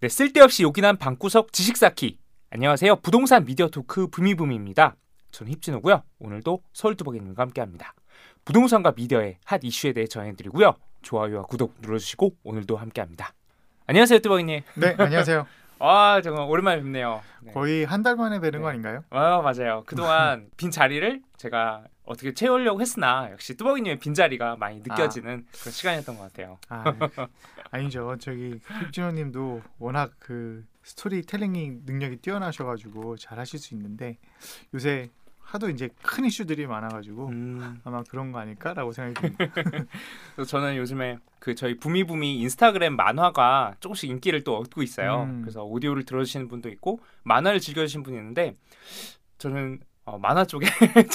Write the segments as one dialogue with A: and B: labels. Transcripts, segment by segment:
A: 네, 쓸데없이 요긴한 방구석 지식 쌓기. 안녕하세요. 부동산 미디어 토크 부미부미입니다. 저는 힙진호고요. 오늘도 서울뚜벅이님과 함께합니다. 부동산과 미디어의 핫 이슈에 대해 전해드리고요. 좋아요와 구독 눌러주시고 오늘도 함께합니다. 안녕하세요, 뚜벅이님.
B: 네, 안녕하세요.
A: 아, 정말 오랜만에 뵙네요. 네.
B: 거의 한 달 만에 뵈는
A: 네.
B: 거 아닌가요?
A: 아, 맞아요. 그동안 빈 자리를 제가 어떻게 채우려고 했으나 역시 뚜벅이님의 빈 자리가 많이 느껴지는 그런 시간이었던 것 같아요.
B: 아, 아니죠. 저기 힙진호님도 워낙 그 스토리텔링 능력이 뛰어나셔가지고 잘하실 수 있는데 요새 하도 이제 큰 이슈들이 많아가지고
A: 음.
B: 아마 그런 거 아닐까라고 생각이 듭니다.
A: 저는 요즘에 그 저희 부미부미 인스타그램 만화가 조금씩 인기를 또 얻고 있어요.
B: 음.
A: 그래서 오디오를 들어주시는 분도 있고 만화를 즐겨주시는 분이 있는데 저는 어, 만화 쪽에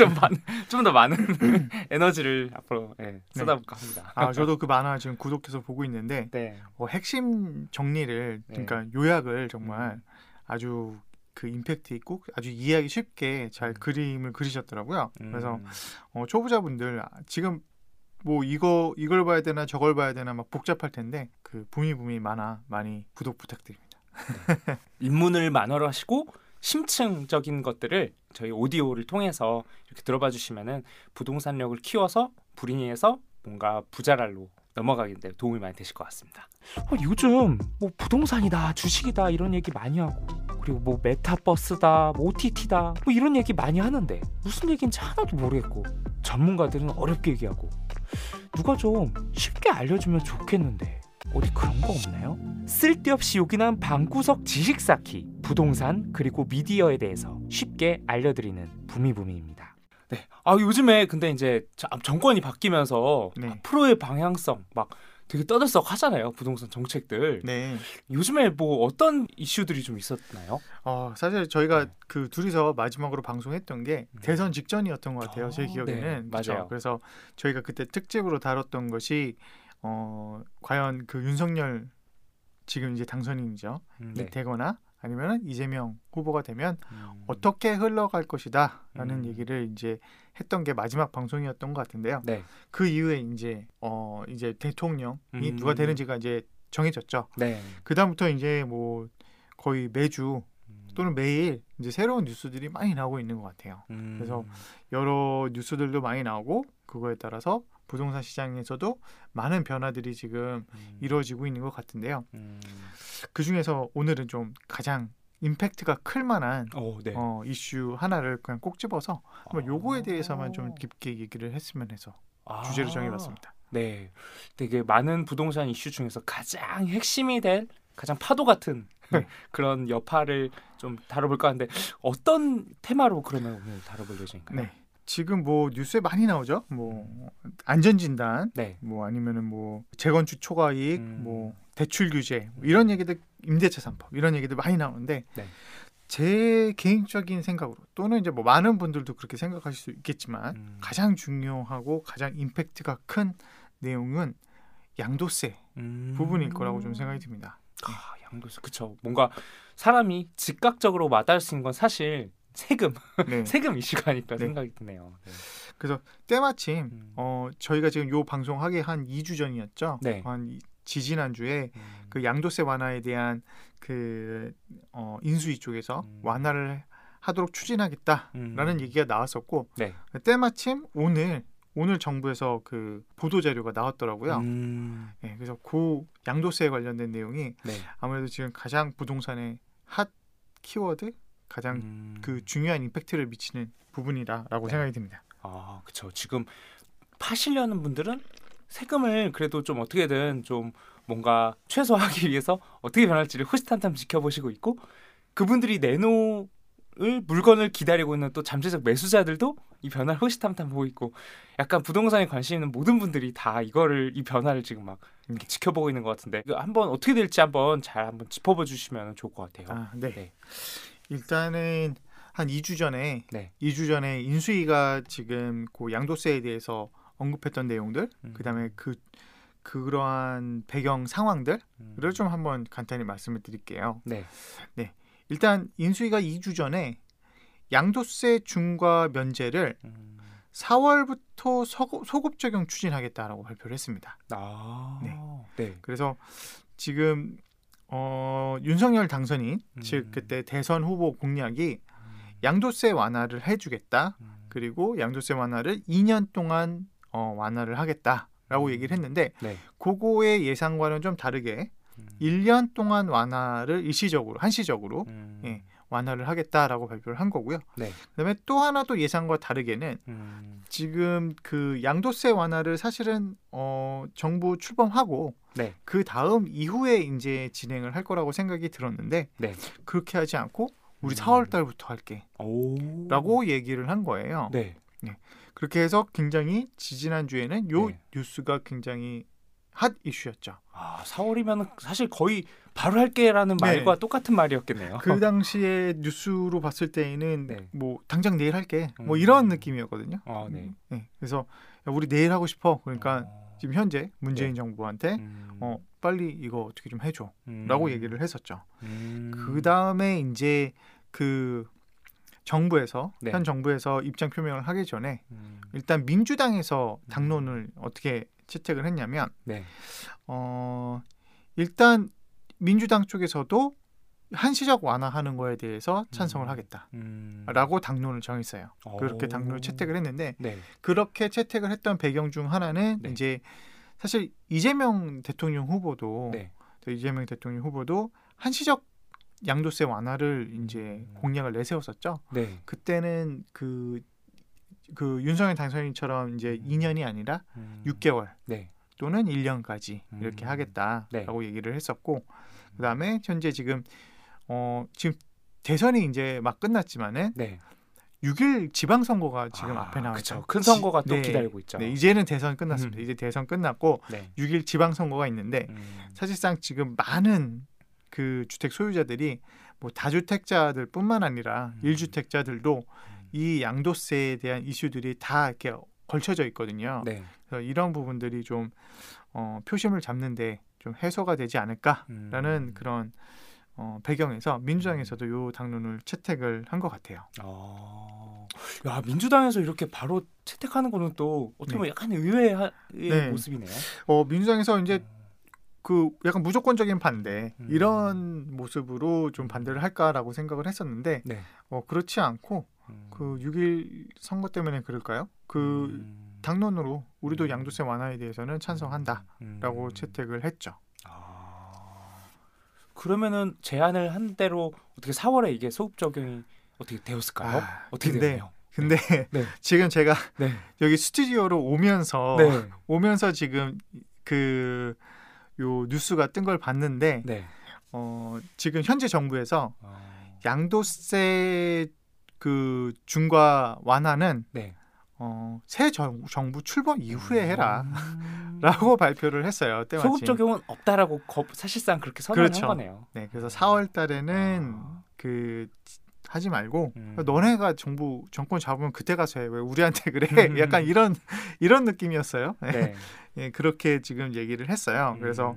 A: 좀더 많은 에너지를 앞으로 예, 쏟아볼까 합니다.
B: 아, 저도 그 만화 지금 구독해서 보고 있는데
A: 네.
B: 어, 핵심 정리를
A: 네.
B: 그러니까 요약을 정말
A: 음.
B: 아주 그 임팩트 있고 아주 이해하기 쉽게 잘
A: 음.
B: 그림을 그리셨더라고요. 그래서
A: 음,
B: 어, 초보자분들 아, 지금 뭐 이거 이걸 봐야 되나 저걸 봐야 되나 막 복잡할 텐데 그 부미부미 만화 많이 구독 부탁드립니다.
A: 입문을 만화로 하시고 심층적인 것들을 저희 오디오를 통해서 이렇게 들어봐 주시면은 부동산력을 키워서 불인이에서 뭔가 부자랄로 넘어가는 데 도움이 많이 되실 것 같습니다. 어, 요즘 뭐 부동산이다, 주식이다 이런 얘기 많이 하고 그리고 뭐 메타버스다, 뭐 OTT다 뭐 이런 얘기 많이 하는데 무슨 얘기인지 하나도 모르겠고 전문가들은 어렵게 얘기하고 누가 좀 쉽게 알려주면 좋겠는데 어디 그런 거 없나요? 쓸데없이 요긴한 방구석 지식 쌓기 부동산 그리고 미디어에 대해서 쉽게 알려드리는 부미부미입니다. 네. 아 요즘에 근데 이제 자- 정권이 바뀌면서
B: 네.
A: 앞으로의 방향성 막 되게 떠들썩 하잖아요 부동산 정책들.
B: 네.
A: 요즘에 뭐 어떤 이슈들이 좀 있었나요?
B: 어, 사실 저희가
A: 네.
B: 그 둘이서 마지막으로 방송했던 게
A: 음.
B: 대선 직전이었던 것 같아요. 제
A: 어,
B: 기억에는.
A: 네? 맞아요.
B: 그래서 저희가 그때 특집으로 다뤘던 것이 어, 과연 그 윤석열 지금 이제 당선인이죠.
A: 음,
B: 이 되거나 아니면 이재명 후보가 되면
A: 음.
B: 어떻게 흘러갈 것이다라는
A: 음.
B: 얘기를 이제 했던 게 마지막 방송이었던 것 같은데요.
A: 네.
B: 그 이후에 이제 어 이제 대통령이
A: 음.
B: 누가 되는지가 이제 정해졌죠.
A: 네.
B: 그 다음부터 이제 뭐 거의 매주
A: 음.
B: 또는 매일 이제 새로운 뉴스들이 많이 나오고 있는 것 같아요.
A: 음.
B: 그래서 여러 뉴스들도 많이 나오고 그거에 따라서 부동산 시장에서도 많은 변화들이 지금
A: 음.
B: 이루어지고 있는 것 같은데요.
A: 음.
B: 그 중에서 오늘은 좀 가장 임팩트가 클 만한
A: 어, 네.
B: 어, 이슈 하나를 그냥 꼭 집어서 한번 요거에 대해서만 좀
A: 아.
B: 깊게 얘기를 했으면 해서
A: 아.
B: 주제를 정해봤습니다.
A: 네, 되게 많은 부동산 이슈 중에서 가장 핵심이 될 가장 파도 같은
B: 네.
A: 그런 여파를 좀 다뤄볼까 하는데 어떤 테마로 그러면 오늘 다뤄볼 예정인가요?
B: 네. 지금 뭐 뉴스에 많이 나오죠. 뭐 안전 진단,
A: 네.
B: 뭐 아니면은 뭐 재건축 초과이익,
A: 음.
B: 뭐 대출 규제 뭐 이런 얘기들 임대차 3법 이런 얘기들 많이 나오는데
A: 네.
B: 제 개인적인 생각으로 또는 이제 뭐 많은 분들도 그렇게 생각하실 수 있겠지만
A: 음.
B: 가장 중요하고 가장 임팩트가 큰 내용은 양도세
A: 음.
B: 부분일 거라고 좀 생각이 듭니다.
A: 아, 양도세 그쵸. 뭔가 사람이 즉각적으로 와닿을 수 있는 건 사실 세금,
B: 네.
A: 세금 이슈가 아닐까
B: 네.
A: 생각이 드네요. 네.
B: 그래서 때마침
A: 음.
B: 어 저희가 지금 요 방송하기 한 2주 전이었죠.
A: 네.
B: 한 이- 지지난 주에
A: 음.
B: 그 양도세 완화에 대한 그 어, 인수위 쪽에서
A: 음.
B: 완화를 하도록 추진하겠다라는
A: 음.
B: 얘기가 나왔었고
A: 네.
B: 때마침 오늘 오늘 정부에서 그 보도 자료가 나왔더라고요.
A: 음.
B: 예, 그래서 그 양도세에 관련된 내용이
A: 네.
B: 아무래도 지금 가장 부동산의 핫 키워드, 가장
A: 음.
B: 그 중요한 임팩트를 미치는 부분이다라고
A: 네.
B: 생각이 듭니다.
A: 아, 그쵸. 지금 파시려는 분들은 세금을 그래도 좀 어떻게든 좀 뭔가 최소화하기 위해서 어떻게 변할지를 호시탐탐 지켜보시고 있고 그분들이 내놓을 물건을 기다리고 있는 또 잠재적 매수자들도 이 변화를 호시탐탐 보고 있고 약간 부동산에 관심 있는 모든 분들이 다 이거를 이 변화를 지금 막 이렇게 지켜보고 있는 것 같은데 한번 어떻게 될지 한번 잘 한번 짚어봐 주시면 좋을 것 같아요.
B: 아, 네.
A: 네.
B: 일단은 한 2주 전에
A: 네.
B: 2주 전에 인수위가 지금 그 양도세에 대해서 언급했던 내용들,
A: 음.
B: 그다음에 그 그러한 배경 상황들을
A: 음.
B: 좀 한번 간단히 말씀을 드릴게요.
A: 네.
B: 일단 인수위가 2주 전에 양도세 중과 면제를
A: 음.
B: 4월부터 소급, 소급 적용 추진하겠다라고 발표를 했습니다.
A: 아.
B: 네.
A: 네.
B: 그래서 지금 어, 윤석열 당선인
A: 음.
B: 즉 그때 대선 후보 공약이 양도세 완화를 해주겠다.
A: 음.
B: 그리고 양도세 완화를 2년 동안 어, 완화를 하겠다라고 얘기를 했는데
A: 네.
B: 그거의 예상과는 좀 다르게
A: 음.
B: 1년 동안 완화를 일시적으로 한시적으로
A: 음.
B: 예. 완화를 하겠다라고 발표를 한 거고요.
A: 네.
B: 그다음에 또 하나 또 예상과 다르게는
A: 음.
B: 지금 그 양도세 완화를 사실은 어, 정부 출범하고
A: 네.
B: 그 다음 이후에 이제 진행을 할 거라고 생각이 들었는데
A: 네.
B: 그렇게 하지 않고 우리
A: 음.
B: 4월 달부터 할게라고
A: 오.
B: 얘기를 한 거예요.
A: 네.
B: 그렇게 해서 굉장히 지지난 주에는 요
A: 네.
B: 뉴스가 굉장히 핫 이슈였죠.
A: 아, 4월이면 사실 거의 바로 할게라는
B: 네.
A: 말과 똑같은 말이었겠네요.
B: 그 당시에 뉴스로 봤을 때에는
A: 네.
B: 뭐 당장 내일 할게 뭐
A: 음.
B: 이런 느낌이었거든요.
A: 아, 네.
B: 네. 그래서 야, 우리 내일 하고 싶어. 그러니까
A: 어.
B: 지금 현재 문재인 정부한테
A: 음.
B: 어 빨리 이거 어떻게 좀 해줘라고
A: 음.
B: 얘기를 했었죠.
A: 음.
B: 그 다음에 이제 그 정부에서
A: 네.
B: 현 정부에서 입장 표명을 하기 전에
A: 음.
B: 일단 민주당에서 당론을 어떻게 채택을 했냐면
A: 네.
B: 어 일단 민주당 쪽에서도 한시적 완화하는 거에 대해서 찬성을
A: 음.
B: 하겠다라고
A: 음.
B: 당론을 정했어요. 그렇게
A: 오.
B: 당론을 채택을 했는데
A: 네.
B: 그렇게 채택을 했던 배경 중 하나는
A: 네.
B: 이제 사실 이재명 대통령 후보도
A: 네.
B: 이재명 대통령 후보도 한시적 양도세 완화를 이제
A: 음.
B: 공약을 내세웠었죠.
A: 네.
B: 그때는 그, 그 윤석열 당선인처럼 이제 2년이 아니라
A: 음.
B: 6개월
A: 네.
B: 또는 1년까지 이렇게
A: 음.
B: 하겠다라고
A: 네.
B: 얘기를 했었고 그 다음에 현재 지금 어 지금 대선이 이제 막 끝났지만은
A: 네.
B: 6일 지방선거가 지금
A: 아,
B: 앞에 나와. 있죠.
A: 큰 선거가 또
B: 네.
A: 기다리고 있죠.
B: 네, 이제는 대선 끝났습니다.
A: 음.
B: 이제 대선 끝났고
A: 네.
B: 6일 지방선거가 있는데
A: 음.
B: 사실상 지금 많은 그 주택 소유자들이 뭐 다주택자들뿐만 아니라
A: 음.
B: 일주택자들도 이 양도세에 대한 이슈들이 다 이렇게 걸쳐져 있거든요.
A: 네.
B: 그래서 이런 부분들이 좀 어, 표심을 잡는데 좀 해소가 되지 않을까라는
A: 음.
B: 그런 어, 배경에서 민주당에서도 요 당론을 채택을 한 것 같아요.
A: 아. 야, 민주당에서 이렇게 바로 채택하는 거는 또 어떻게
B: 네.
A: 보면 약간 의외의
B: 네.
A: 모습이네요.
B: 어, 민주당에서 이제 그 약간 무조건적인 반대
A: 음.
B: 이런 모습으로 좀 반대를 할까라고 생각을 했었는데
A: 네.
B: 어, 그렇지 않고
A: 음.
B: 그 6일 선거 때문에 그럴까요? 그
A: 음.
B: 당론으로 우리도
A: 음.
B: 양도세 완화에 대해서는 찬성한다라고
A: 음.
B: 채택을 했죠.
A: 아. 그러면은 제안을 한 대로 어떻게 4월에 이게 소급 적용이 어떻게 되었을까요?
B: 아,
A: 어떻게
B: 근데-
A: 되나요?
B: 근데
A: 네.
B: 지금 제가
A: 네.
B: 여기 스튜디오로 오면서
A: 네.
B: 오면서 지금 그 요 뉴스가 뜬 걸 봤는데
A: 네.
B: 어, 지금 현재 정부에서
A: 어.
B: 양도세 그 중과 완화는
A: 네.
B: 어, 새 정, 정부 출범 이후에 해라라고
A: 음.
B: 발표를 했어요. 때마침.
A: 소급 적용은 없다라고 거, 사실상 그렇게 선언한
B: 그렇죠.
A: 거네요.
B: 네, 그래서 4월 달에는
A: 아.
B: 그 하지 말고
A: 음.
B: 너네가 정부 정권 잡으면 그때 가서 해. 왜 우리한테 그래?
A: 음.
B: 약간 이런 이런 느낌이었어요.
A: 네.
B: 예, 그렇게 지금 얘기를 했어요. 그래서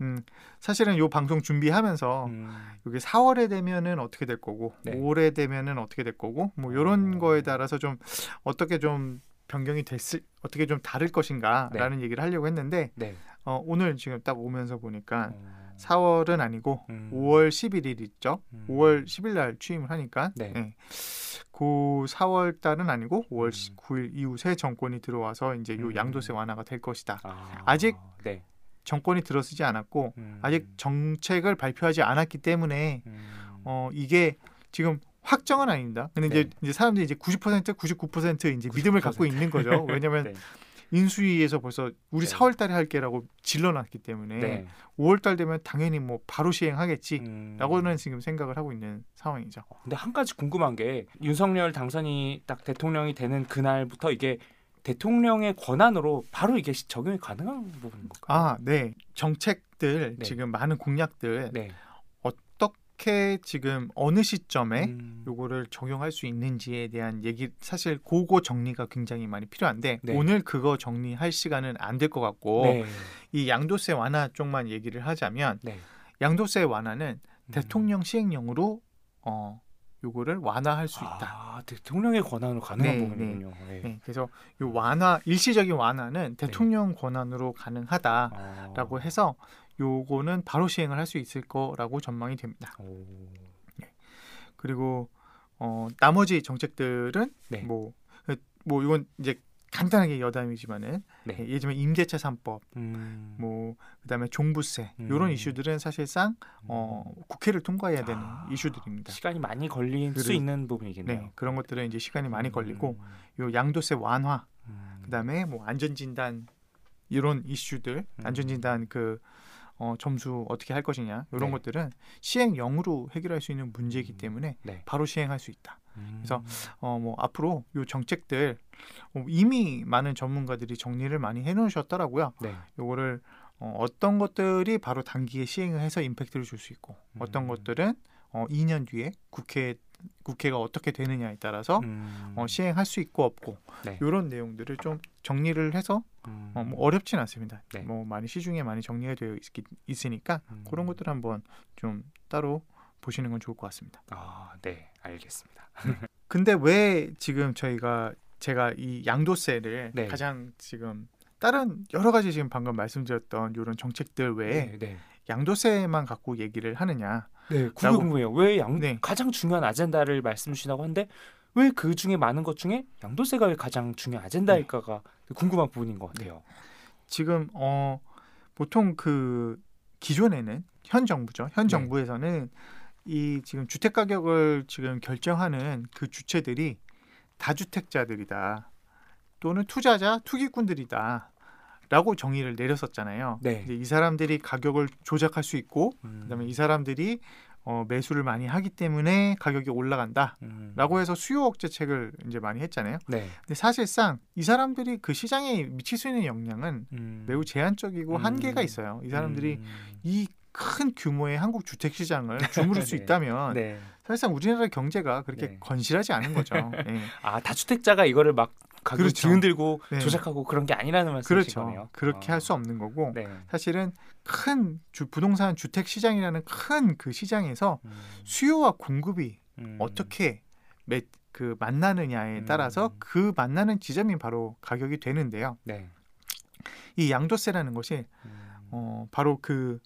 A: 음.
B: 음, 사실은 요 방송 준비하면서
A: 음.
B: 여기 4월에 되면은 어떻게 될 거고
A: 네.
B: 5월에 되면은 어떻게 될 거고 뭐 이런
A: 어.
B: 거에 따라서 좀 어떻게 좀 변경이 됐을 어떻게 좀 다를 것인가라는 얘기를 하려고 했는데
A: 네.
B: 어, 오늘 지금 딱 오면서 보니까
A: 어.
B: 4월은 아니고
A: 음.
B: 5월 11일 있죠.
A: 음.
B: 5월 10일 날 취임을 하니까
A: 네.
B: 예. 그 4월 달은 아니고 5월
A: 음.
B: 9일 이후 새 정권이 들어와서 이제 요
A: 음.
B: 양도세 완화가 될 것이다.
A: 아.
B: 아직
A: 네.
B: 정권이 들어서지 않았고
A: 음.
B: 아직 정책을 발표하지 않았기 때문에
A: 음.
B: 어 이게 지금 확정은 아닙니다. 근데
A: 네.
B: 이제, 이제 사람들이 이제 90% 99% 이제 믿음을 갖고
A: 99%.
B: 있는 거죠. 왜냐하면
A: 네.
B: 인수위에서 벌써 우리
A: 네.
B: 4월 달에 할게라고 질러놨기 때문에
A: 네.
B: 5월 달 되면 당연히 뭐 바로 시행하겠지.
A: 음.
B: 라고는 지금 생각을 하고 있는 상황이죠.
A: 근데 한 가지 궁금한 게 윤석열 당선이 딱 대통령이 되는 그날부터 이게 대통령의 권한으로 바로 이게 시- 적용이 가능한 부분인 걸까요?
B: 아, 네. 정책들
A: 네.
B: 지금 많은 공약들
A: 네.
B: 어떻게 지금 어느 시점에
A: 음.
B: 요거를 적용할 수 있는지에 대한 얘기 사실 고거 정리가 굉장히 많이 필요한데
A: 네.
B: 오늘 그거 정리할 시간은 안 될 것 같고
A: 네.
B: 이 양도세 완화 쪽만 얘기를 하자면
A: 네.
B: 양도세 완화는
A: 음.
B: 대통령 시행령으로 어 요거를 완화할 수 있다.
A: 아, 대통령의 권한으로 가능한
B: 네,
A: 부분이군요. 네.
B: 네, 그래서 요 완화 일시적인 완화는 대통령 권한으로 가능하다라고
A: 아.
B: 해서 요거는 바로 시행을 할 수 있을 거라고 전망이 됩니다.
A: 오.
B: 그리고 어, 나머지 정책들은
A: 네.
B: 뭐, 뭐 이건 이제 간단하게 여담이지만은
A: 네.
B: 예, 예를 들면 임대차 3법,
A: 음.
B: 뭐 그다음에 종부세
A: 음.
B: 이런 이슈들은 사실상 어, 국회를 통과해야 되는
A: 아,
B: 이슈들입니다.
A: 시간이 많이 걸릴 수 있는 부분이겠네요.
B: 네, 그런 것들은 이제 시간이 많이 걸리고
A: 음.
B: 요 양도세 완화,
A: 음.
B: 그다음에 뭐 안전진단 이런 이슈들,
A: 음.
B: 안전진단 그 어, 점수 어떻게 할 것이냐 이런
A: 네.
B: 것들은 시행령으로 해결할 수 있는 문제이기
A: 음.
B: 때문에
A: 네.
B: 바로 시행할 수 있다.
A: 음.
B: 그래서 어, 뭐 앞으로 요 정책들 어, 이미 많은 전문가들이 정리를 많이 해놓으셨더라고요.
A: 네.
B: 요거를 어, 어떤 것들이 바로 단기에 시행을 해서 임팩트를 줄 수 있고 어떤
A: 음.
B: 것들은 어, 2년 뒤에 국회 국회가 어떻게 되느냐에 따라서
A: 음.
B: 어, 시행할 수 있고 없고
A: 네.
B: 이런 내용들을 좀 정리를 해서
A: 음.
B: 어, 뭐 어렵진 않습니다.
A: 네.
B: 뭐 많이 시중에 많이 정리가 되어 있, 으니까
A: 음.
B: 그런 것들 한번 좀 따로 보시는 건 좋을 것 같습니다.
A: 아, 네, 알겠습니다.
B: 근데 왜 지금 저희가 제가 이 양도세를
A: 네.
B: 가장 지금 다른 여러 가지 지금 방금 말씀드렸던 이런 정책들 외에
A: 네, 네.
B: 양도세만 갖고 얘기를 하느냐?
A: 네, 궁금해요. 왜 양,
B: 네.
A: 가장 중요한 아젠다를 말씀 주시다고 하는데 왜 그 중에 많은 것 중에 양도세가 왜 가장 중요한 아젠다일까가 궁금한 부분인 것 같아요.
B: 지금 어 보통 그 기존에는 현 정부죠. 현
A: 네.
B: 정부에서는 이 지금 주택 가격을 지금 결정하는 그 주체들이 다주택자들이다. 또는 투자자, 투기꾼들이다. 라고 정의를 내렸었잖아요.
A: 네.
B: 이제 이 사람들이 가격을 조작할 수 있고
A: 음,
B: 그다음에 이 사람들이 어, 매수를 많이 하기 때문에 가격이 올라간다라고
A: 음,
B: 해서 수요 억제책을 이제 많이 했잖아요.
A: 네.
B: 근데 사실상 이 사람들이 그 시장에 미칠 수 있는 영향은
A: 음,
B: 매우 제한적이고
A: 음.
B: 한계가 있어요. 이 사람들이
A: 음,
B: 이 큰 규모의 한국 주택 시장을 주무를 수
A: 네.
B: 있다면
A: 네.
B: 사실상 우리나라 경제가 그렇게
A: 네.
B: 건실하지 않은 거죠. 예.
A: 아 다주택자가 이거를 막 가격
B: 그렇죠.
A: 뒤흔들고
B: 네.
A: 조작하고 그런 게 아니라는 말씀이신
B: 그렇죠. 그렇게
A: 아,
B: 할수 없는 거고
A: 네.
B: 사실은 큰 주, 부동산 주택 시장이라는 큰 그 시장에서
A: 음,
B: 수요와 공급이
A: 음,
B: 어떻게 매, 그 만나느냐에
A: 음.
B: 따라서 그 만나는 지점이 바로 가격이 되는데요.
A: 네.
B: 이 양도세라는 것이
A: 음,
B: 어, 바로 그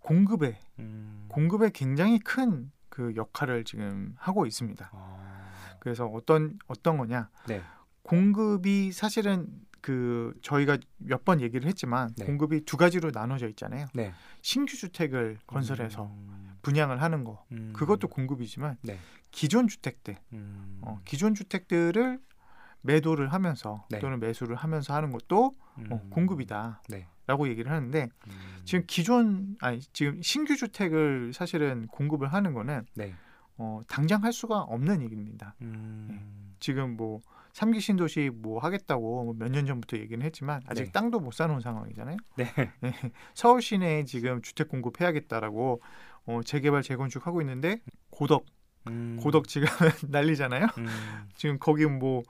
B: 공급에
A: 음,
B: 공급에 굉장히 큰 그 역할을 지금 하고 있습니다.
A: 아,
B: 그래서 어떤 어떤 거냐?
A: 네.
B: 공급이 사실은 그 저희가 몇 번 얘기를 했지만
A: 네.
B: 공급이 두 가지로 나눠져 있잖아요.
A: 네.
B: 신규 주택을 건설해서
A: 음,
B: 분양을 하는 거
A: 음,
B: 그것도 공급이지만
A: 네.
B: 기존 주택들
A: 음,
B: 어, 기존 주택들을 매도를 하면서
A: 네.
B: 또는 매수를 하면서 하는 것도 어,
A: 음,
B: 공급이다 라고
A: 네.
B: 얘기를 하는데
A: 음,
B: 지금 기존 아니 지금 신규 주택을 사실은 공급을 하는 거는
A: 네.
B: 어, 당장 할 수가 없는 얘기입니다.
A: 음,
B: 지금 뭐 삼기 신도시 뭐 하겠다고 몇 년 전부터 얘기는 했지만 아직
A: 네.
B: 땅도 못 사놓은 상황이잖아요.
A: 네.
B: 서울 시내에 지금 주택 공급해야겠다라고 어, 재개발 재건축 하고 있는데 고덕
A: 음,
B: 고덕 지금 난리잖아요.
A: 음,
B: 지금 거기 뭐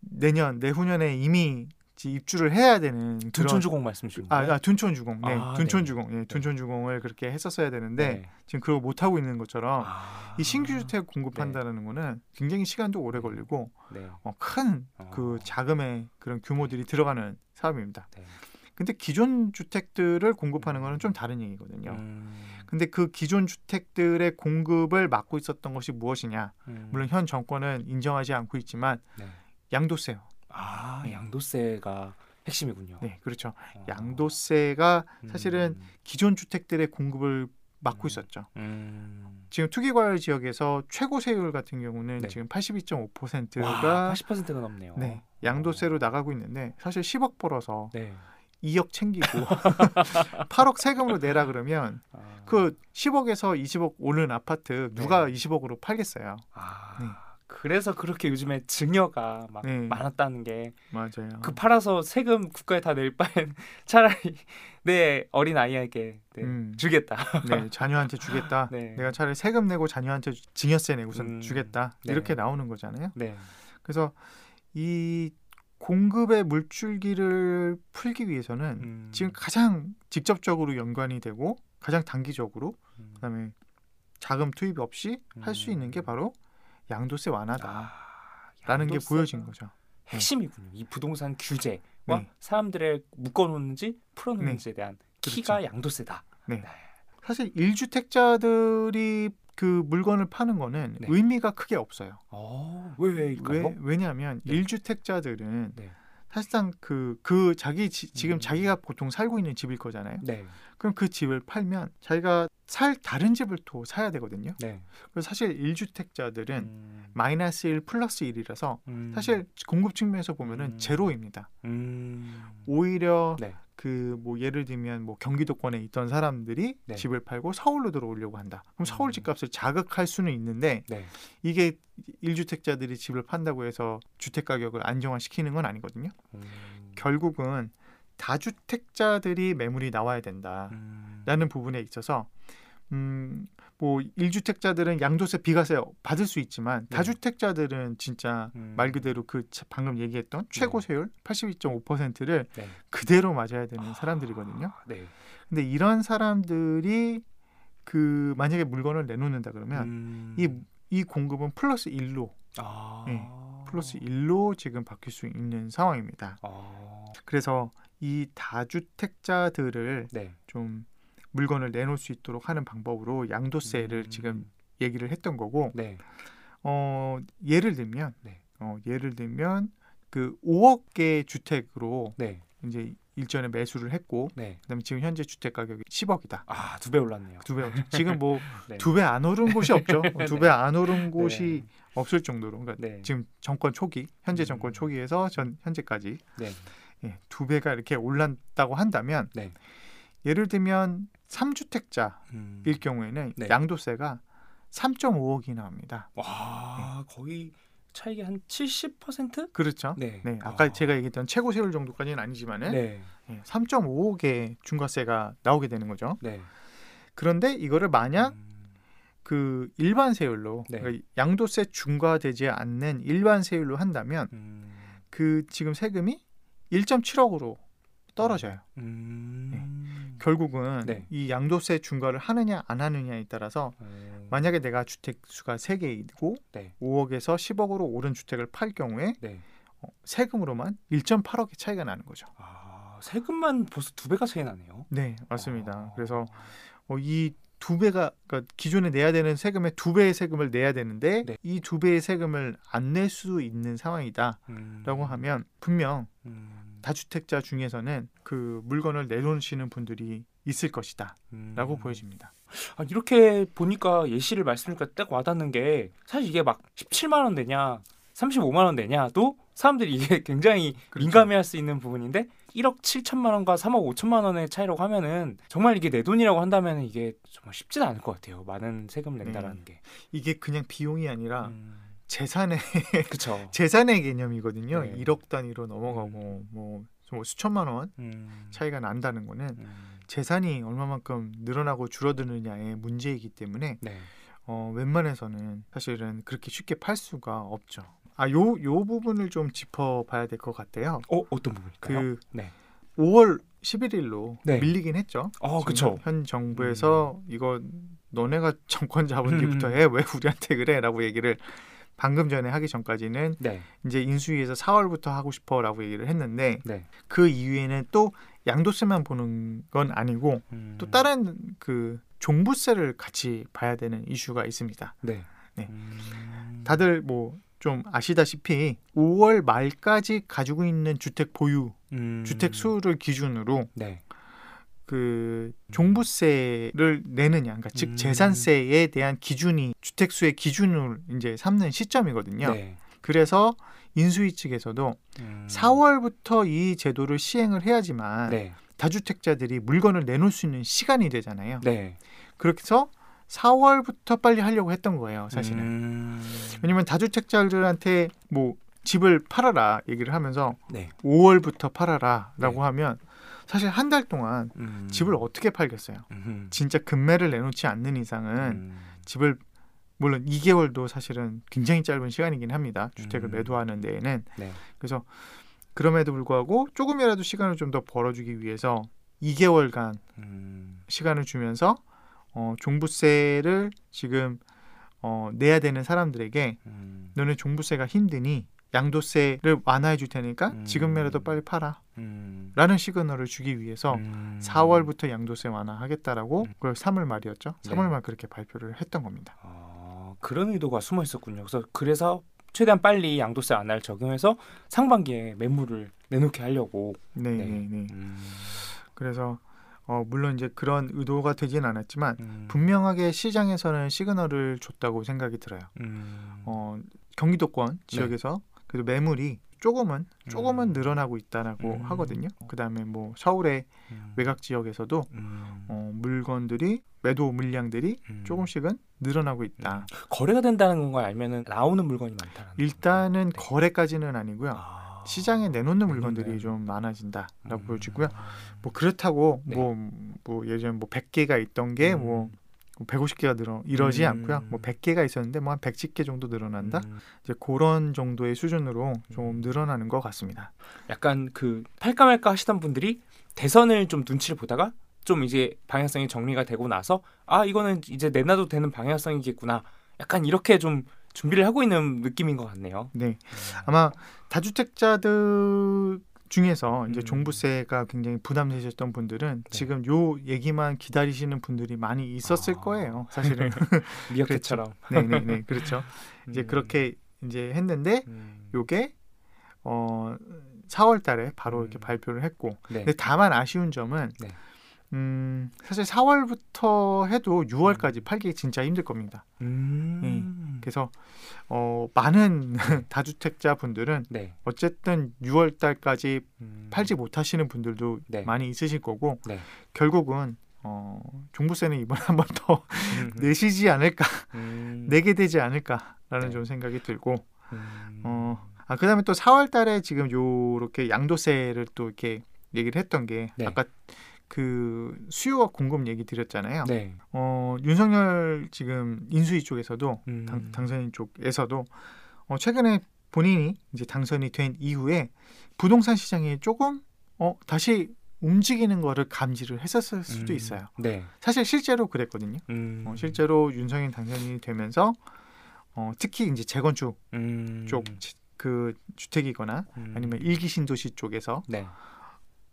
B: 내년 내후년에 이미 지- 입주를 해야 되는
A: 둔촌주공 말씀 주신
B: 아? 아 둔촌주공 네
A: 아,
B: 둔촌주공 예 둔촌주공을 그렇게 했었어야 되는데
A: 네.
B: 지금 그거 못 하고 있는 것처럼
A: 아,
B: 이 신규 주택 공급한다는 거는 굉장히 시간도 오래 걸리고
A: 네.
B: 어, 큰
A: 어.
B: 그 자금의 그런 규모들이 들어가는 사업입니다.
A: 네.
B: 근데 기존 주택들을 공급하는 거는 좀 다른 얘기거든요.
A: 음,
B: 근데 그 기존 주택들의 공급을 막고 있었던 것이 무엇이냐?
A: 음,
B: 물론 현 정권은 인정하지 않고 있지만
A: 네.
B: 양도세요.
A: 아 양도세가 핵심이군요.
B: 네, 그렇죠.
A: 어.
B: 양도세가 사실은
A: 음,
B: 기존 주택들의 공급을 막고
A: 음.
B: 있었죠.
A: 음,
B: 지금 투기과열 지역에서 최고 세율 같은 경우는
A: 네.
B: 지금
A: 와,
B: 82.5%가
A: 80%가 넘네요.
B: 네, 양도세로 나가고 있는데 사실 10억 벌어서
A: 네.
B: 2억 챙기고 8억 세금으로 내라 그러면
A: 아,
B: 그 10억에서 20억 오른 아파트 누가 20억으로 팔겠어요.
A: 아,
B: 네.
A: 그래서 그렇게 요즘에 증여가 막
B: 네.
A: 많았다는 게그
B: 맞아요.
A: 팔아서 세금 국가에 다 낼 바엔 차라리 내 어린 아이에게 네,
B: 음.
A: 주겠다.
B: 네, 자녀한테 주겠다.
A: 네.
B: 내가 차라리 세금 내고 자녀한테 증여세 내고선
A: 음.
B: 주겠다.
A: 네.
B: 이렇게 나오는 거잖아요.
A: 네.
B: 그래서 이 공급의 물줄기를 풀기 위해서는
A: 음,
B: 지금 가장 직접적으로 연관이 되고 가장 단기적으로
A: 음,
B: 그다음에 자금 투입 없이 할 수 있는 게
A: 음.
B: 바로 양도세 완화다라는
A: 아,
B: 게 보여진 거죠.
A: 핵심이군요. 이 부동산 규제와
B: 네.
A: 사람들의 묶어놓는지 풀어놓는지에 대한 키가 양도세다.
B: 사실 1주택자들이 그 물건을 파는 거는
A: 네.
B: 의미가 크게 없어요.
A: 어, 왜 왜일까요?
B: 왜, 왜냐하면
A: 네.
B: 1주택자들은
A: 네.
B: 사실상 그, 그 자기 지, 지금
A: 음.
B: 자기가 보통 살고 있는 집일 거잖아요.
A: 네.
B: 그럼 그 집을 팔면 자기가 살 다른 집을 또 사야 되거든요.
A: 네.
B: 그래서 사실 1주택자들은
A: 음,
B: 마이너스 1 플러스 1이라서
A: 음,
B: 사실 공급 측면에서 보면은
A: 음.
B: 제로입니다.
A: 음,
B: 오히려
A: 네.
B: 그 뭐 예를 들면 뭐 경기도권에 있던 사람들이
A: 네.
B: 집을 팔고 서울로 들어오려고 한다. 그럼 서울
A: 음.
B: 집값을 자극할 수는 있는데
A: 네.
B: 이게 1주택자들이 집을 판다고 해서 주택 가격을 안정화시키는 건 아니거든요.
A: 음,
B: 결국은 다주택자들이 매물이 나와야 된다라는
A: 음,
B: 부분에 있어서 음, 뭐 1주택자들은 양도세 비과세 받을 수 있지만
A: 네.
B: 다주택자들은 진짜
A: 음,
B: 말 그대로 그 차- 방금 얘기했던 최고 세율 82.5%를
A: 네.
B: 그대로 맞아야 되는 사람들이거든요.
A: 아, 네.
B: 근데 이런 사람들이 그 만약에 물건을 내놓는다 그러면
A: 음,
B: 이, 이 공급은 플러스 1로
A: 아,
B: 네. 플러스 1로 지금 바뀔 수 있는 상황입니다.
A: 아,
B: 그래서 이 다주택자들을
A: 네.
B: 좀 물건을 내놓을 수 있도록 하는 방법으로 양도세를
A: 음,
B: 지금 얘기를 했던 거고
A: 네.
B: 어 예를 들면
A: 네.
B: 어 예를 들면 그 5억 개 주택으로
A: 네.
B: 이제 일전에 매수를 했고
A: 네.
B: 그다음에 지금 현재 주택 가격이 10억이다.
A: 아, 두 배 올랐네요.
B: 두 배. 지금 뭐
A: 네.
B: 두배 안 오른 곳이 없죠. 두 배 안 오른 곳이
A: 네.
B: 없을 정도로. 그러니까
A: 네.
B: 지금 정권 초기, 현재
A: 음.
B: 정권 초기에서 전 현재까지
A: 네.
B: 예, 두 배가 이렇게 올랐다고 한다면
A: 네.
B: 예를 들면 3주택자일
A: 음.
B: 경우에는
A: 네.
B: 양도세가 3.5억이 나옵니다.
A: 와, 거의 차이가 한 70%?
B: 그렇죠?
A: 네.
B: 네, 아까
A: 아.
B: 제가 얘기했던 최고 세율 정도까지는 아니지만은
A: 네.
B: 예, 3.5억의 중과세가 나오게 되는 거죠.
A: 네.
B: 그런데 이거를 만약
A: 음,
B: 그 일반 세율로
A: 네.
B: 그러니까 양도세 중과되지 않는 일반 세율로 한다면
A: 음,
B: 그 지금 세금이 1.7억으로 떨어져요.
A: 음.
B: 결국은
A: 네.
B: 이 양도세 중과를 하느냐 안 하느냐에 따라서
A: 어,
B: 만약에 내가 주택 수가 3개이고
A: 네.
B: 5억에서 10억으로 오른 주택을 팔 경우에
A: 네.
B: 어, 세금으로만 1.8억의 차이가 나는 거죠.
A: 아, 세금만 벌써 두 배가 차이 나네요.
B: 네, 맞습니다.
A: 아.
B: 그래서 어, 이두 배가 그러니까 기존에 내야 되는 세금의 두 배의 세금을 내야 되는데
A: 네.
B: 이두 배의 세금을 안 낼 수 있는 상황이다라고
A: 음,
B: 하면 분명
A: 음,
B: 다주택자 중에서는 그 물건을 내놓으시는 분들이 있을 것이다라고
A: 음.
B: 보여집니다.
A: 아, 이렇게 보니까 예시를 말씀드리니까 딱 와닿는 게 사실 이게 막 17만 원 되냐 35만 원 되냐도 사람들이 이게 굉장히
B: 그렇죠.
A: 민감해할 수 있는 부분인데 1억 7천만 원과 3억 5천만 원의 차이라고 하면은 정말 이게 내 돈이라고 한다면 이게 정말 쉽지는 않을 것 같아요. 많은 세금을 낸다라는 게.
B: 이게 그냥 비용이 아니라
A: 음,
B: 재산의. 재산의 개념이거든요.
A: 네.
B: 1억 단위로 넘어가고 뭐, 뭐 수천만 원
A: 음,
B: 차이가 난다는 거는
A: 음,
B: 재산이 얼마만큼 늘어나고 줄어드느냐의 문제이기 때문에
A: 네.
B: 어, 웬만해서는 사실은 그렇게 쉽게 팔 수가 없죠. 아, 요, 요 부분을 좀 짚어봐야 될 것 같아요.
A: 어 어떤 부분일까요?
B: 그
A: 네.
B: 5월 11일로
A: 네.
B: 밀리긴 했죠.
A: 어 그렇죠. 음.
B: 현 정부에서 이거 너네가 정권 잡은 뒤부터 해 왜 우리한테 그래라고 얘기를 방금 전에 하기 전까지는
A: 네.
B: 이제 인수위에서 4월부터 하고 싶어라고 얘기를 했는데
A: 네.
B: 그 이후에는 또 양도세만 보는 건 아니고
A: 음,
B: 또 다른 그 종부세를 같이 봐야 되는 이슈가 있습니다.
A: 네.
B: 네.
A: 음,
B: 다들 뭐 좀 아시다시피 5월 말까지 가지고 있는 주택 보유
A: 음,
B: 주택 수를 기준으로
A: 네.
B: 그 종부세를 내느냐, 그러니까 즉
A: 음.
B: 재산세에 대한 기준이 주택 수의 기준을 이제 삼는 시점이거든요.
A: 네.
B: 그래서 인수위 측에서도
A: 음,
B: 4월부터 이 제도를 시행을 해야지만
A: 네.
B: 다주택자들이 물건을 내놓을 수 있는 시간이 되잖아요.
A: 네.
B: 그렇게 해서 4월부터 빨리 하려고 했던 거예요, 사실은.
A: 음,
B: 왜냐면 다주택자들한테 뭐 집을 팔아라 얘기를 하면서
A: 네.
B: 5월부터 팔아라라고
A: 네.
B: 하면 사실 한 달 동안
A: 음,
B: 집을 어떻게 팔겠어요?
A: 음,
B: 진짜 금매를 내놓지 않는 이상은
A: 음,
B: 집을 물론 2개월도 사실은 굉장히 짧은 시간이긴 합니다. 주택을
A: 음.
B: 매도하는 데에는
A: 네.
B: 그래서 그럼에도 불구하고 조금이라도 시간을 좀 더 벌어주기 위해서 2개월간
A: 음,
B: 시간을 주면서 어, 종부세를 지금 어, 내야 되는 사람들에게
A: 음,
B: 너네 종부세가 힘드니 양도세를 완화해 줄 테니까
A: 음.
B: 지금이라도 빨리 팔아.
A: 음.
B: 라는 시그널을 주기 위해서
A: 음.
B: 4월부터 양도세 완화하겠다라고
A: 음.
B: 그걸 3월 말이었죠.
A: 네.
B: 3월 말 그렇게 발표를 했던 겁니다.
A: 아, 그런 의도가 숨어 있었군요. 그래서 그래서 최대한 빨리 양도세 완화를 적용해서 상반기에 매물을 내놓게 하려고.
B: 네,
A: 네.
B: 네, 네.
A: 음.
B: 그래서 어, 물론 이제 그런 의도가 되진 않았지만
A: 음.
B: 분명하게 시장에서는 시그널을 줬다고 생각이 들어요.
A: 음.
B: 어, 경기도권 지역에서 그래도 매물이 조금은 조금은
A: 음.
B: 늘어나고 있다라고
A: 음.
B: 하거든요. 그다음에 뭐 서울의
A: 음.
B: 외곽 지역에서도
A: 음.
B: 어, 물건들이 매도 물량들이
A: 음.
B: 조금씩은 늘어나고 있다.
A: 거래가 된다는 걸 알면은 나오는 물건이 많다는.
B: 일단은
A: 거죠.
B: 거래까지는 아니고요.
A: 아.
B: 시장에 내놓는. 물건들이 좀 많아진다라고
A: 음.
B: 보여지고요. 뭐 그렇다고
A: 네.
B: 뭐, 뭐 예전에 뭐 100개가 있던 게
A: 음.
B: 뭐 150개가 늘어 이러지
A: 음.
B: 않고요. 뭐 100개가 있었는데 뭐 한 110개 정도 늘어난다.
A: 음.
B: 이제 그런 정도의 수준으로 좀
A: 음.
B: 늘어나는 것 같습니다.
A: 약간 그 팔까 말까 하시던 분들이 대선을 좀 눈치를 보다가 좀 이제 방향성이 정리가 되고 나서 아 이거는 이제 내놔도 되는 방향성이겠구나. 약간 이렇게 좀 준비를 하고 있는 느낌인 것 같네요.
B: 네. 아마 다주택자들 중에서 이제
A: 음.
B: 종부세가 굉장히 부담되셨던 분들은
A: 네.
B: 지금 요 얘기만 기다리시는 분들이 많이 있었을
A: 아.
B: 거예요. 사실은.
A: 미어캣처럼.
B: 네, 네, 네. 그렇죠. 이제
A: 음.
B: 그렇게 이제 했는데
A: 음.
B: 요게 어 4월 달에 바로 이렇게
A: 음.
B: 발표를 했고
A: 네.
B: 근데 다만 아쉬운 점은
A: 네.
B: 음 사실 4월부터 해도 6월까지 팔기 진짜 힘들 겁니다.
A: 음.
B: 그래서 어 많은 다주택자 분들은
A: 네.
B: 어쨌든 6월 달까지
A: 음.
B: 팔지 못하시는 분들도
A: 네.
B: 많이 있으실 거고
A: 네.
B: 결국은 어 종부세는 이번에 한 번더
A: 음.
B: 내시지 않을까
A: 음.
B: 내게 되지 않을까라는
A: 네.
B: 좀 생각이 들고
A: 음.
B: 어, 아 그다음에 또 4월 달에 지금 요렇게 양도세를 또 이렇게 얘기를 했던 게
A: 네.
B: 아까 그 수요와 공급 얘기 드렸잖아요.
A: 네.
B: 어 윤석열 지금 인수위 쪽에서도
A: 음.
B: 당, 당선인 쪽에서도 어, 최근에 본인이 이제 당선이 된 이후에 부동산 시장이 조금 어 다시 움직이는 거를 감지를 했었을 수도
A: 음.
B: 있어요.
A: 네.
B: 사실 실제로 그랬거든요.
A: 음.
B: 어, 실제로 윤석열 당선인이 되면서 어, 특히 이제 재건축
A: 음.
B: 쪽그 주택이거나
A: 음.
B: 아니면 일기 신도시 쪽에서
A: 네.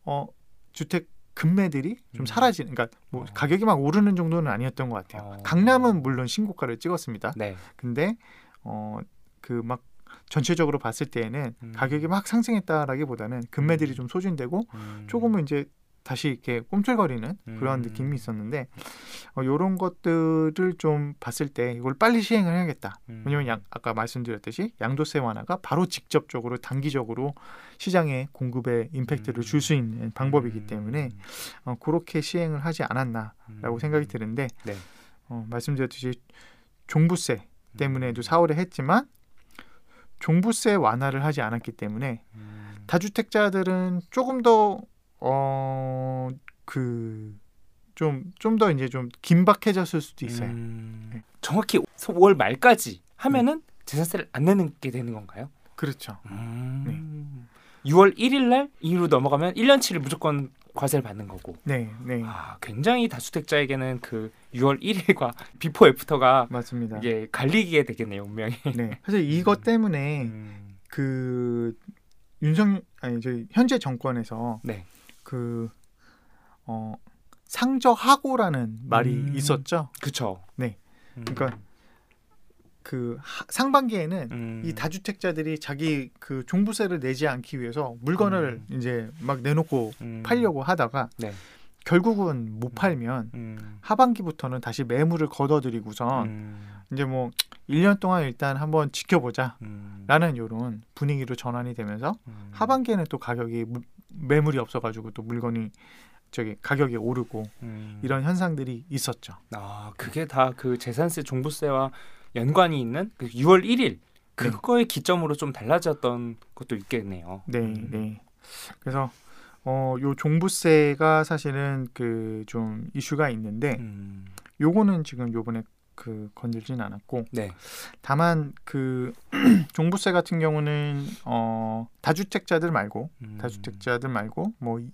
B: 어 주택 금매들이 좀
A: 음.
B: 사라지는 그러니까 뭐
A: 어.
B: 가격이 막 오르는 정도는 아니었던 것 같아요.
A: 어.
B: 강남은 물론 신고가를 찍었습니다.
A: 네.
B: 근데 어그막 전체적으로 봤을 때에는
A: 음.
B: 가격이 막 상승했다라기보다는 금매들이
A: 음.
B: 좀 소진되고
A: 음.
B: 조금은 이제 다시 이렇게 꼼틀거리는 그런
A: 음.
B: 느낌이 있었는데 어, 이런 것들을 좀 봤을 때 이걸 빨리 시행을 해야겠다.
A: 음.
B: 왜냐면 양, 아까 말씀드렸듯이 양도세 완화가 바로 직접적으로 단기적으로 시장에 공급에 임팩트를
A: 음.
B: 줄수 있는 방법이기
A: 음.
B: 때문에 어, 그렇게 시행을 하지 않았나라고
A: 음.
B: 생각이 드는데
A: 네.
B: 어, 말씀드렸듯이 종부세 때문에도
A: 음.
B: 4월에 했지만 종부세 완화를 하지 않았기 때문에
A: 음.
B: 다주택자들은 조금 더 어 그 좀 좀 더 이제 좀 긴박해졌을 수도 있어요.
A: 음.
B: 네.
A: 정확히 5월 말까지 하면은 재산세를 안 내는 게 되는 건가요?
B: 그렇죠.
A: 음. 6월 1일 날 이후로 넘어가면 1년치를 무조건 과세를 받는 거고.
B: 네, 네.
A: 아, 굉장히 다주택자에게는 그 6월 1일과 비포 애프터가
B: 맞습니다.
A: 이게 갈리게 되겠네요, 운명이.
B: 네. 사실 이것 때문에
A: 음.
B: 그 윤석 아니 저희 현재 정권에서
A: 네.
B: 그 어, 상저하고라는 말이
A: 음.
B: 있었죠.
A: 그쵸.
B: 네.
A: 음.
B: 그러니까 그 하- 상반기에는
A: 음.
B: 이 다주택자들이 자기 그 종부세를 내지 않기 위해서 물건을 이제 막 내놓고
A: 음.
B: 팔려고 하다가
A: 네.
B: 결국은 못 팔면
A: 음.
B: 하반기부터는 다시 매물을 걷어들이고선
A: 음.
B: 이제 뭐 1년 동안 일단 한번 지켜보자
A: 음.
B: 라는 요런 분위기로 전환이 되면서
A: 음.
B: 하반기에는 또 가격이 무- 매물이 없어가지고 또 물건이 저기 가격이 오르고
A: 음.
B: 이런 현상들이 있었죠.
A: 아 그게 다 그 재산세 종부세와 연관이 있는 그 6월 1일 그거의 기점으로 좀 달라졌던 것도 있겠네요.
B: 네,
A: 음.
B: 네. 그래서 어, 요 종부세가 사실은 그 좀 이슈가 있는데
A: 음.
B: 요거는 지금 요번에 그 건들진 않았고
A: 네.
B: 다만 그 종부세 같은 경우는 어 다주택자들 말고
A: 음.
B: 다주택자들 말고 뭐 이-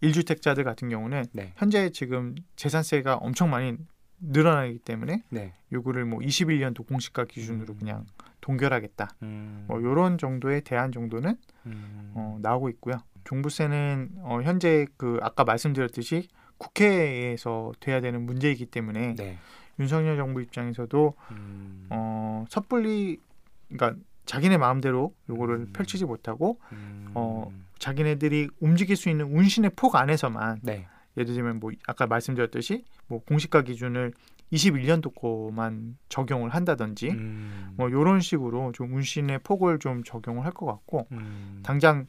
B: 일주택자들 같은 경우는
A: 네.
B: 현재 지금 재산세가 엄청 많이 늘어나기 때문에
A: 네.
B: 요거를 뭐 21년도 공시가 기준으로
A: 음.
B: 그냥 동결하겠다.
A: 음.
B: 뭐 이런 정도의 대안 정도는
A: 음.
B: 어, 나오고 있고요. 종부세는 어, 현재 그 아까 말씀드렸듯이 국회에서 돼야 되는 문제이기 때문에
A: 네.
B: 윤석열 정부 입장에서도
A: 음.
B: 어, 섣불리 그러니까 자기네 마음대로 요거를
A: 음.
B: 펼치지 못하고
A: 음.
B: 어, 자기네들이 움직일 수 있는 운신의 폭 안에서만
A: 네.
B: 예를 들면 뭐 아까 말씀드렸듯이 뭐 공시가 기준을 21년도 거만 적용을 한다든지
A: 음.
B: 뭐 요런 식으로 좀 운신의 폭을 좀 적용을 할 것 같고
A: 음.
B: 당장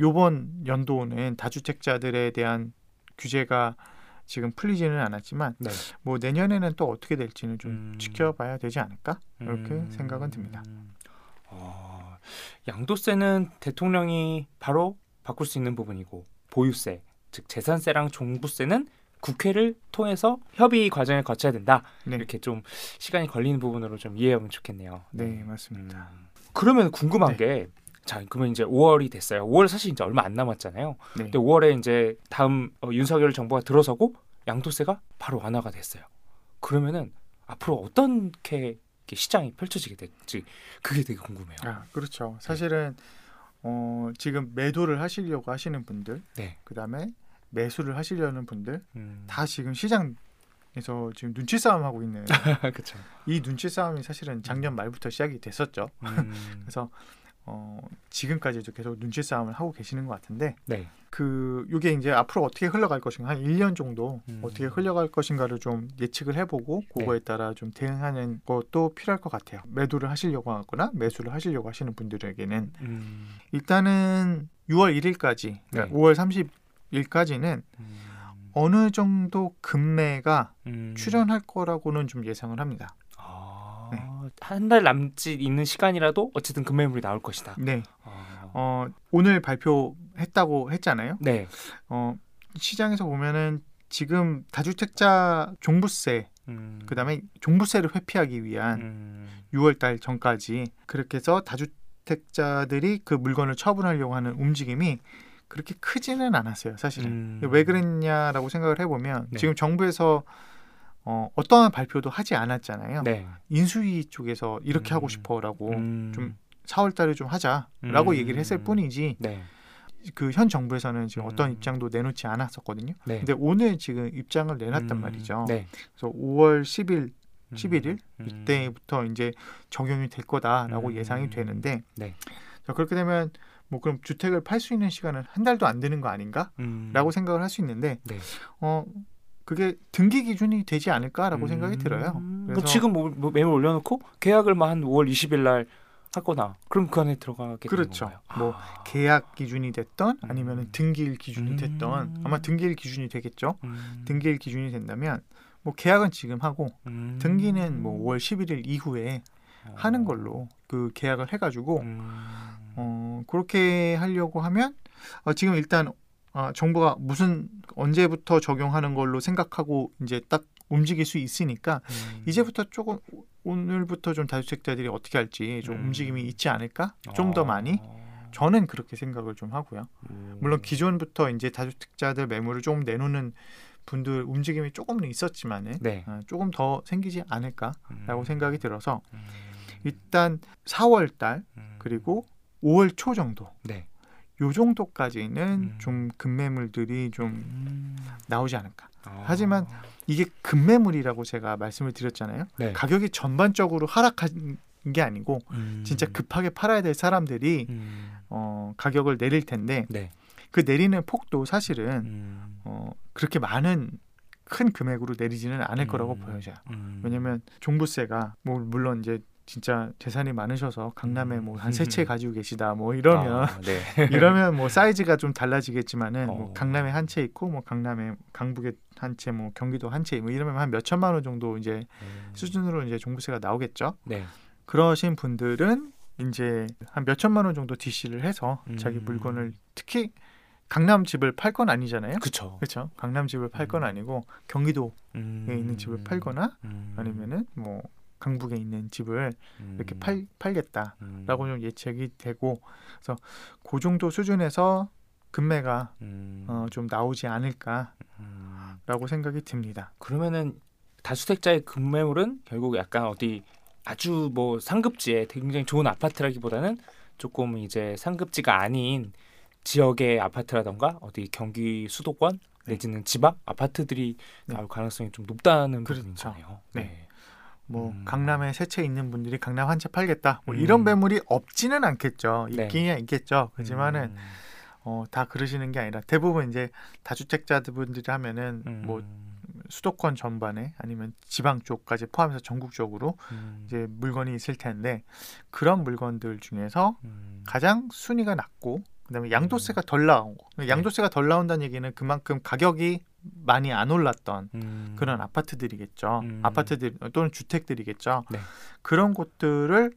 B: 요번 연도는 다주택자들에 대한 규제가 지금 풀리지는 않았지만
A: 네.
B: 뭐 내년에는 또 어떻게 될지는 좀
A: 음.
B: 지켜봐야 되지 않을까 이렇게
A: 음.
B: 생각은 듭니다.
A: 어, 양도세는 대통령이 바로 바꿀 수 있는 부분이고 보유세, 즉 재산세랑 종부세는 국회를 통해서 협의 과정을 거쳐야 된다.
B: 네,
A: 이렇게 좀 시간이 걸리는 부분으로 좀 이해하면 좋겠네요.
B: 네 맞습니다.
A: 음. 그러면 궁금한
B: 네.
A: 게 자, 그러면 이제 5월이 됐어요. 5월 사실 이제 얼마 안 남았잖아요.
B: 네.
A: 근데 5월에 이제 다음 어, 윤석열 정부가 들어서고 양도세가 바로 완화가 됐어요. 그러면은 앞으로 어떻게 시장이 펼쳐지게 될지 그게 되게 궁금해요.
B: 아 그렇죠. 사실은 어, 지금 매도를 하시려고 하시는 분들,
A: 네.
B: 그다음에 매수를 하시려는 분들
A: 음.
B: 다 지금 시장에서 지금 눈치 싸움 하고 있는
A: 그렇죠.
B: 이 눈치 싸움이 사실은 작년 말부터 시작이 됐었죠.
A: 음.
B: 그래서 어, 지금까지도 계속 눈치 싸움을 하고 계시는 것 같은데
A: 네.
B: 그 이게 이제 앞으로 어떻게 흘러갈 것인가 한 1년 정도
A: 음.
B: 어떻게 흘러갈 것인가를 좀 예측을 해보고 그거에 따라 좀 대응하는 것도 필요할 것 같아요. 매도를 하시려고 하거나 매수를 하시려고 하시는 분들에게는
A: 음.
B: 일단은 6월 1일까지 그러니까
A: 네.
B: 5월 30일까지는
A: 음.
B: 어느 정도 금매가
A: 음.
B: 출현할 거라고는 좀 예상을 합니다.
A: 아,
B: 네.
A: 한달 남짓 있는 시간이라도 어쨌든 금매물이 나올 것이다.
B: 네,
A: 아.
B: 어, 오늘 발표했다고 했잖아요.
A: 네.
B: 어, 시장에서 보면은 지금 다주택자 종부세
A: 음.
B: 그다음에 종부세를 회피하기 위한
A: 음.
B: 6월 달 전까지 그렇게 해서 다주택자들이 그 물건을 처분하려고 하는 움직임이 그렇게 크지는 않았어요, 사실은.
A: 음.
B: 왜 그랬냐라고 생각을 해보면
A: 네.
B: 지금 정부에서 어, 어떠한 발표도 하지 않았잖아요.
A: 네.
B: 인수위 쪽에서 이렇게
A: 음.
B: 하고 싶어라고
A: 음.
B: 좀 4월 달에 좀 하자라고
A: 음.
B: 얘기를 했을 뿐이지
A: 네.
B: 그현 정부에서는 지금 어떤
A: 음.
B: 입장도 내놓지 않았었거든요.
A: 네.
B: 근데 오늘 지금 입장을 내놨단
A: 음.
B: 말이죠.
A: 네.
B: 그래서 5월 10일,
A: 음.
B: 11일
A: 음.
B: 이때부터 이제 적용이 될 거다라고
A: 음.
B: 예상이 되는데
A: 네.
B: 자, 그렇게 되면 뭐 그럼 주택을 팔 수 있는 시간은 한 달도 안 되는 거 아닌가라고
A: 음.
B: 생각을 할 수 있는데
A: 네.
B: 어 그게 등기 기준이 되지 않을까라고 생각이 들어요.
A: 음.
B: 그래서
A: 지금 뭐, 뭐 매물 올려놓고 계약을 뭐 한 5월 20일 날 하거나 그럼 그 안에 들어가게
B: 그렇죠.
A: 되는 건가요?
B: 뭐
A: 아.
B: 계약 기준이 됐던 아니면
A: 음.
B: 등기일 기준이 됐던
A: 음.
B: 아마 등기일 기준이 되겠죠.
A: 음.
B: 등기일 기준이 된다면 뭐 계약은 지금 하고
A: 음.
B: 등기는 뭐 5월 11일 이후에 하는
A: 어.
B: 걸로 그 계약을 해가지고
A: 음.
B: 어 그렇게 하려고 하면 어, 지금 일단 어, 정부가 무슨 언제부터 적용하는 걸로 생각하고 이제 딱 움직일 수 있으니까
A: 음.
B: 이제부터 조금 오- 오늘부터 좀 다주택자들이 어떻게 할지 좀
A: 음.
B: 움직임이 있지 않을까 좀더
A: 어.
B: 많이 저는 그렇게 생각을 좀 하고요.
A: 음.
B: 물론 기존부터 이제 다주택자들 매물을 조금 내놓는 분들 움직임이 조금은 있었지만은
A: 네.
B: 어, 조금 더 생기지 않을까라고
A: 음.
B: 생각이 들어서
A: 음.
B: 일단 4월 달
A: 음.
B: 그리고 5월 초 정도
A: 네.
B: 요 정도까지는
A: 음.
B: 좀 급매물들이 좀
A: 음.
B: 나오지 않을까.
A: 아.
B: 하지만 이게 급매물이라고 제가 말씀을 드렸잖아요.
A: 네.
B: 가격이 전반적으로 하락한 게 아니고
A: 음.
B: 진짜 급하게 팔아야 될 사람들이
A: 음.
B: 어, 가격을 내릴 텐데
A: 네.
B: 그 내리는 폭도 사실은
A: 음.
B: 어, 그렇게 많은 큰 금액으로 내리지는 않을 거라고
A: 음.
B: 보여져요.
A: 음.
B: 왜냐면 종부세가 뭐 물론 이제 진짜 재산이 많으셔서 강남에 뭐 한 세채
A: 음.
B: 가지고 계시다 뭐 이러면
A: 아, 네.
B: 이러면 뭐 사이즈가 좀 달라지겠지만은 뭐
A: 어.
B: 강남에 한 채 있고 뭐 강남에 강북에 한 채 뭐 경기도 한 채 뭐 이러면 한 몇 천만 원 정도 이제
A: 음.
B: 수준으로 이제 종부세가 나오겠죠.
A: 네.
B: 그러신 분들은 이제 한 몇 천만 원 정도 DC를 해서 자기
A: 음.
B: 물건을 특히 강남 집을 팔 건 아니잖아요.
A: 그쵸.
B: 그렇죠. 강남 집을 팔건
A: 음.
B: 아니고 경기도에
A: 음.
B: 있는 집을 팔거나
A: 음.
B: 아니면은 뭐 강북에 있는 집을 이렇게
A: 음.
B: 팔 팔겠다.
A: 음.
B: 라고 좀 예측이 되고 그래서 그 정도 수준에서 금매가
A: 음.
B: 어, 좀 나오지 않을까라고
A: 음.
B: 생각이 듭니다.
A: 그러면은 다주택자의 급매물은 결국 약간 어디 아주 뭐 상급지에 굉장히 좋은 아파트라기보다는 조금 이제 상급지가 아닌 지역의 아파트라던가 어디 경기 수도권
B: 네.
A: 내지는 지방 아파트들이
B: 네.
A: 나올 가능성이 좀 높다는
B: 그렇죠.
A: 부분이잖아요.
B: 네. 뭐
A: 음.
B: 강남에 세채 있는 분들이 강남 한 채 팔겠다. 뭐
A: 음.
B: 이런 매물이 없지는 않겠죠.
A: 네.
B: 있긴 있겠죠. 그렇지만은
A: 음.
B: 어, 다 그러시는 게 아니라 대부분 이제 다주택자분들이 하면은
A: 음.
B: 뭐 수도권 전반에 아니면 지방 쪽까지 포함해서 전국적으로
A: 음.
B: 이제 물건이 있을 텐데 그런 물건들 중에서
A: 음.
B: 가장 순위가 낮고 그다음에 양도세가 덜 나오고
A: 네.
B: 양도세가 덜 나온다는 얘기는 그만큼 가격이 많이 안 올랐던
A: 음.
B: 그런 아파트들이겠죠.
A: 음.
B: 아파트들 또는 주택들이겠죠.
A: 네.
B: 그런 곳들을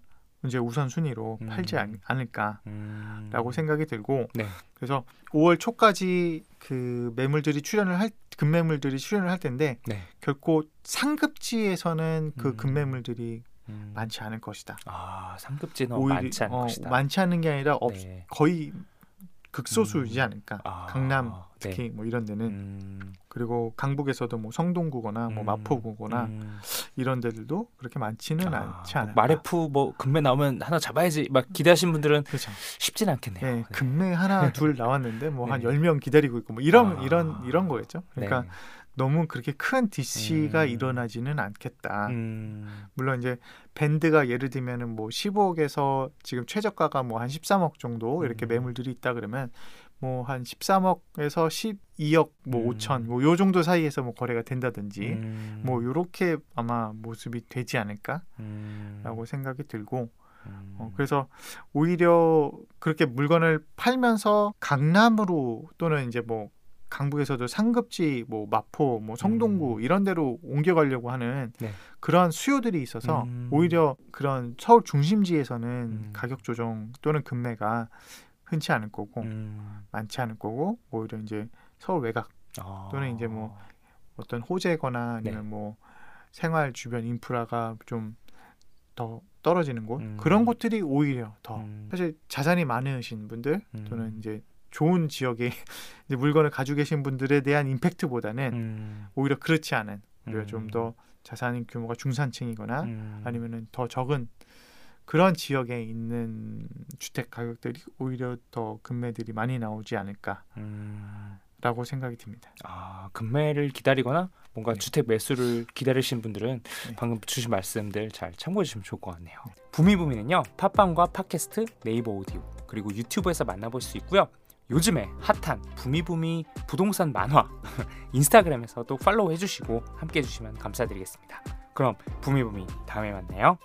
B: 이제 우선 순위로
A: 음.
B: 팔지 않, 않을까라고
A: 음.
B: 생각이 들고
A: 네.
B: 그래서 5월 초까지 그 매물들이 출연을 할 금매물들이 출연을 할 텐데
A: 네.
B: 결코 상급지에서는 그
A: 음.
B: 금매물들이
A: 음.
B: 많지 않을 것이다.
A: 아 상급지는
B: 오히려-
A: 많지 않을
B: 어,
A: 것이다.
B: 많지 않은 게 아니라 없,
A: 네.
B: 거의 극소수이지
A: 음.
B: 않을까.
A: 아,
B: 강남
A: 네.
B: 특히 뭐 이런 데는
A: 음.
B: 그리고 강북에서도 뭐 성동구거나 뭐
A: 음.
B: 마포구거나
A: 음.
B: 이런 데들도 그렇게 많지는
A: 아,
B: 않지 않을까.
A: 마레프 뭐 금매 나오면 하나 잡아야지 막 기대하신 분들은
B: 그렇죠.
A: 쉽진 않겠네요.
B: 네,
A: 네.
B: 금매 하나 둘 나왔는데 뭐한
A: 네.
B: 열명 기다리고 있고 뭐 이런
A: 아.
B: 이런 이런 거겠죠. 그러니까
A: 네.
B: 너무 그렇게 큰 DC가
A: 음.
B: 일어나지는 않겠다.
A: 음.
B: 물론 이제 밴드가 예를 들면은 뭐 15억에서 지금 최저가가 뭐 한 13억 정도 이렇게
A: 음.
B: 매물들이 있다 그러면 뭐 한 13억에서 12억 뭐
A: 음.
B: 5천 뭐 요 정도 사이에서 뭐 거래가 된다든지
A: 음.
B: 뭐 요렇게 아마 모습이 되지 않을까라고
A: 음.
B: 생각이 들고
A: 음.
B: 어, 그래서 오히려 그렇게 물건을 팔면서 강남으로 또는 이제 뭐 강북에서도 상급지 뭐 마포 뭐 성동구 이런 데로 옮겨가려고 하는
A: 네.
B: 그런 수요들이 있어서
A: 음.
B: 오히려 그런 서울 중심지에서는
A: 음.
B: 가격 조정 또는 금매가 흔치 않을 거고
A: 음.
B: 많지 않을 거고 오히려 이제 서울 외곽
A: 아.
B: 또는 이제 뭐 어떤 호재거나 아니면
A: 네.
B: 뭐 생활 주변 인프라가 좀 더 떨어지는 곳
A: 음.
B: 그런 곳들이 오히려 더
A: 음.
B: 사실 자산이 많으신 분들
A: 음.
B: 또는 이제 좋은 지역에 이제 물건을 가지고 계신 분들에 대한 임팩트보다는
A: 음.
B: 오히려 그렇지 않은 오히려
A: 음.
B: 좀더 자산 규모가 중산층이거나
A: 음.
B: 아니면은 더 적은 그런 지역에 있는 주택 가격들이 오히려 더 금매들이 많이 나오지 않을까라고
A: 음.
B: 생각이 듭니다.
A: 아, 금매를 기다리거나 뭔가
B: 네.
A: 주택 매수를 기다리시는 분들은
B: 네.
A: 방금 주신 말씀들 잘 참고해 주시면 좋을 것 같네요. 부미부미는요. 팟빵과 팟캐스트, 네이버 오디오, 그리고 유튜브에서 만나볼 수 있고요. 요즘에 핫한 부미부미 부동산 만화 인스타그램에서도 팔로우 해주시고 함께 해주시면 감사드리겠습니다. 그럼 부미부미 다음에 만나요.